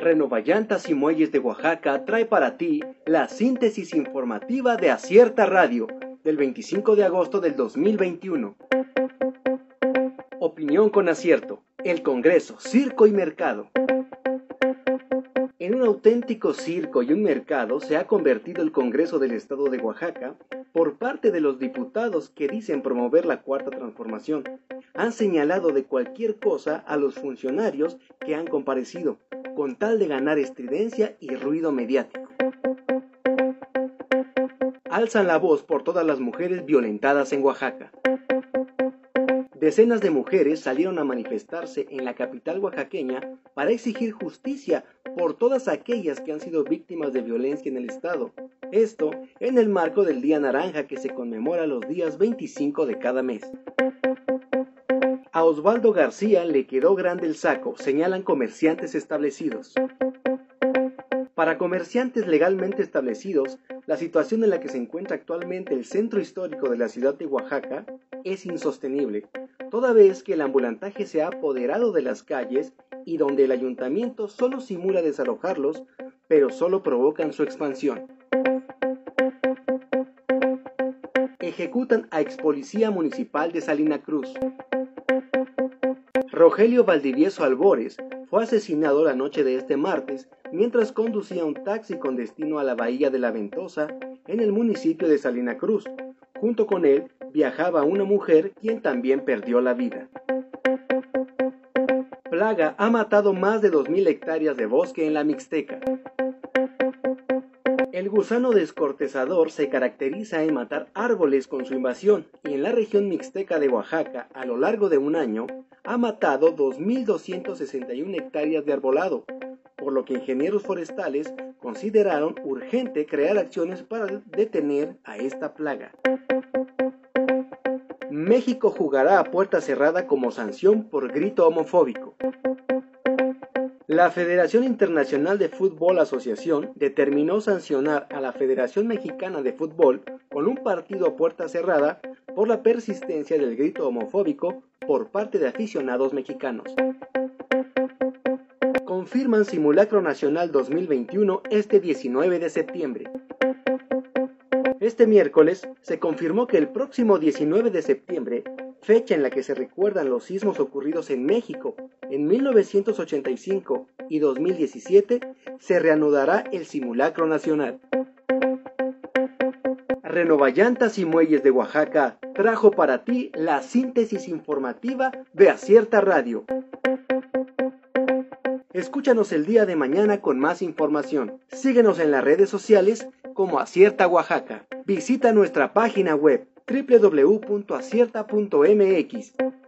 Renovallantas y Muelles de Oaxaca trae para ti la síntesis informativa de Acierta Radio del 25 de agosto del 2021. Opinión con acierto. El Congreso, Circo y Mercado. En un auténtico circo y un mercado se ha convertido el Congreso del Estado de Oaxaca por parte de los diputados que dicen promover la cuarta transformación. Han señalado de cualquier cosa a los funcionarios que han comparecido con tal de ganar estridencia y ruido mediático. Alzan la voz por todas las mujeres violentadas en Oaxaca. Decenas de mujeres salieron a manifestarse en la capital oaxaqueña para exigir justicia por todas aquellas que han sido víctimas de violencia en el Estado. Esto en el marco del Día Naranja que se conmemora los días 25 de cada mes. A Osvaldo García le quedó grande el saco, señalan comerciantes establecidos. Para comerciantes legalmente establecidos, la situación en la que se encuentra actualmente el centro histórico de la ciudad de Oaxaca es insostenible, toda vez que el ambulantaje se ha apoderado de las calles y donde el ayuntamiento solo simula desalojarlos, pero solo provocan su expansión. Ejecutan a ex policía municipal de Salina Cruz. Rogelio Valdivieso Albores fue asesinado la noche de este martes mientras conducía un taxi con destino a la bahía de la Ventosa en el municipio de Salina Cruz. Junto con él viajaba una mujer quien también perdió la vida. Plaga ha matado más de 2.000 hectáreas de bosque en la Mixteca. El gusano descortezador se caracteriza en matar árboles con su invasión y en la región mixteca de Oaxaca, a lo largo de un año, ha matado 2.261 hectáreas de arbolado, por lo que ingenieros forestales consideraron urgente crear acciones para detener a esta plaga. México jugará a puerta cerrada como sanción por grito homofóbico. La Federación Internacional de Fútbol Asociación determinó sancionar a la Federación Mexicana de Fútbol con un partido a puerta cerrada por la persistencia del grito homofóbico por parte de aficionados mexicanos. Confirman Simulacro Nacional 2021 este 19 de septiembre. Este miércoles se confirmó que el próximo 19 de septiembre, fecha en la que se recuerdan los sismos ocurridos en México en 1985 y 2017, se reanudará el simulacro nacional. Renovallantas y Muelles de Oaxaca trajo para ti la síntesis informativa de Acierta Radio. Escúchanos el día de mañana con más información. Síguenos en las redes sociales como Acierta Oaxaca. Visita nuestra página web www.acierta.mx.